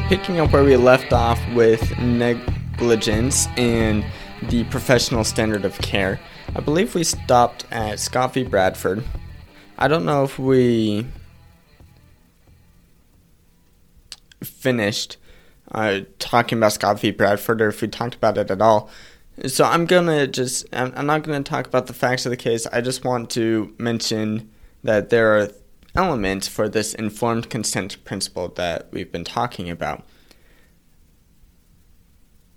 Picking up where we left off with negligence and the professional standard of care, I believe we stopped at Scott v. Bradford. I don't know if we finished uh, talking about Scott v. Bradford or if we talked about it at all. So I'm gonna just, I'm, I'm not gonna talk about the facts of the case. I just want to mention that there are elements for this informed consent principle that we've been talking about.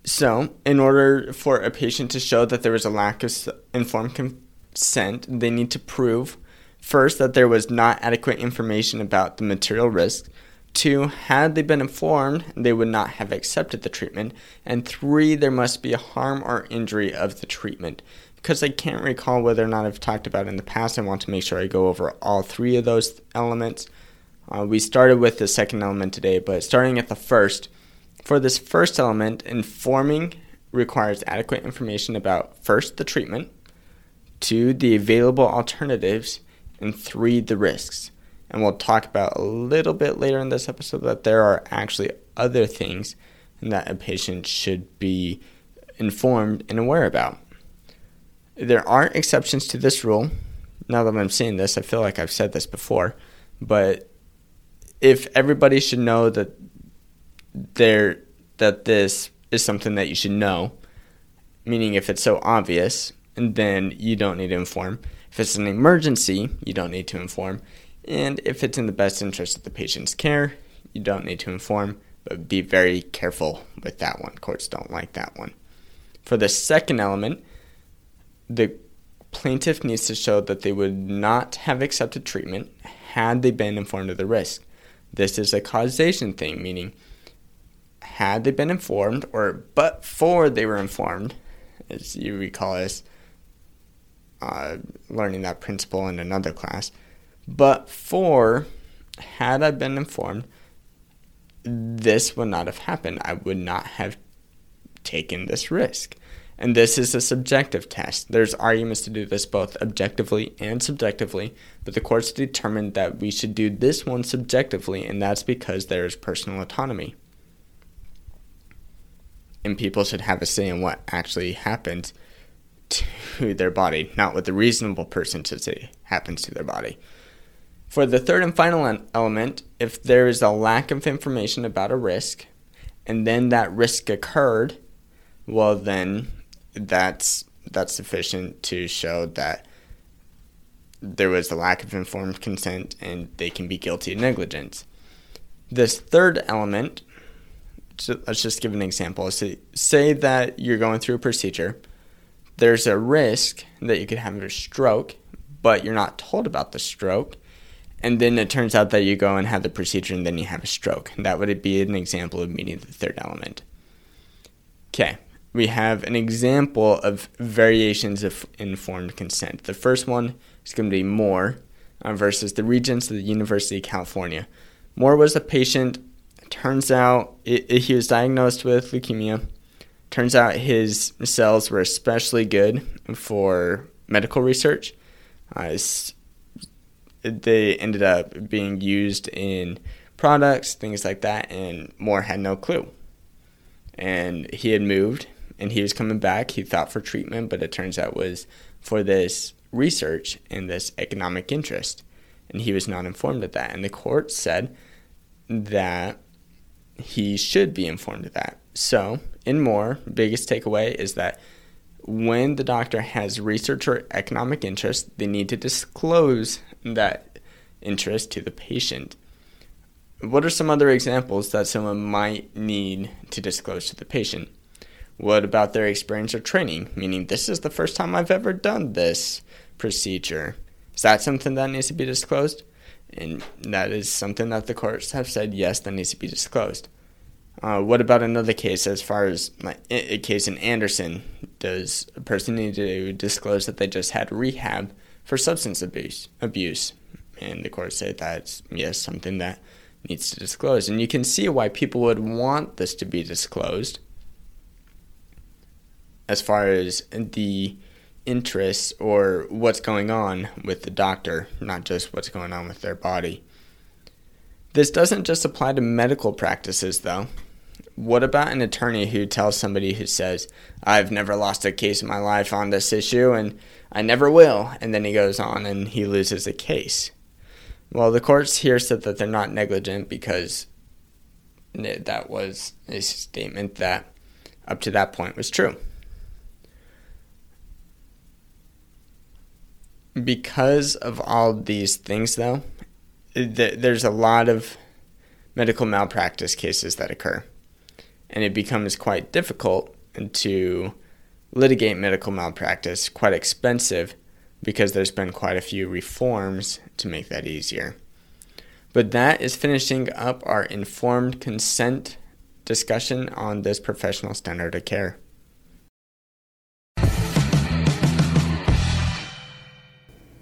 So, in order for a patient to show that there was a lack of informed consent, they need to prove first that there was not adequate information about the material risk. Two, had they been informed, they would not have accepted the treatment. And three, there must be a harm or injury of the treatment. Because I can't recall whether or not I've talked about in the past, I want to make sure I go over all three of those elements. Uh, we started with the second element today, but starting at the first, for this first element, informing requires adequate information about first, the treatment, two, the available alternatives, and three, the risks and we'll talk about a little bit later in this episode that there are actually other things that a patient should be informed and aware about. There aren't exceptions to this rule. Now that I'm saying this, I feel like I've said this before, but if everybody should know that there that this is something that you should know, meaning if it's so obvious, then you don't need to inform. If it's an emergency, you don't need to inform. And if it's in the best interest of the patient's care, you don't need to inform, but be very careful with that one. Courts don't like that one. For the second element, the plaintiff needs to show that they would not have accepted treatment had they been informed of the risk. This is a causation thing, meaning had they been informed or but for they were informed, as you recall us uh, learning that principle in another class, but for, had I been informed, this would not have happened. I would not have taken this risk. And this is a subjective test. There's arguments to do this both objectively and subjectively, but the courts determined that we should do this one subjectively, and that's because there is personal autonomy. And people should have a say in what actually happens to their body, not what the reasonable person should say happens to their body. For the third and final element, if there is a lack of information about a risk and then that risk occurred, well then that's that's sufficient to show that there was a lack of informed consent and they can be guilty of negligence. This third element, so let's just give an example. So say that you're going through a procedure, there's a risk that you could have a stroke, but you're not told about the stroke and then it turns out that you go and have the procedure and then you have a stroke. That would be an example of meeting the third element. Okay, we have an example of variations of informed consent. The first one is going to be Moore uh, versus the Regents of the University of California. Moore was a patient. Turns out it, it, he was diagnosed with leukemia. Turns out his cells were especially good for medical research. Uh, they ended up being used in products, things like that, and Moore had no clue. And he had moved and he was coming back. He thought for treatment, but it turns out was for this research and this economic interest. And he was not informed of that. And the court said that he should be informed of that. So, in Moore, biggest takeaway is that when the doctor has research or economic interest, they need to disclose that interest to the patient. What are some other examples that someone might need to disclose to the patient? What about their experience or training? Meaning, this is the first time I've ever done this procedure. Is that something that needs to be disclosed? And that is something that the courts have said, yes, that needs to be disclosed. Uh, what about another case as far as like, a case in Anderson? Does a person need to disclose that they just had rehab for substance abuse? Abuse, and the court said that's yes something that needs to disclose. And you can see why people would want this to be disclosed, as far as the interests or what's going on with the doctor, not just what's going on with their body. This doesn't just apply to medical practices, though. What about an attorney who tells somebody who says, I've never lost a case in my life on this issue and I never will, and then he goes on and he loses a case? Well, the courts here said that they're not negligent because that was a statement that up to that point was true. Because of all these things, though, there's a lot of medical malpractice cases that occur and it becomes quite difficult to litigate medical malpractice, quite expensive because there's been quite a few reforms to make that easier. But that is finishing up our informed consent discussion on this professional standard of care.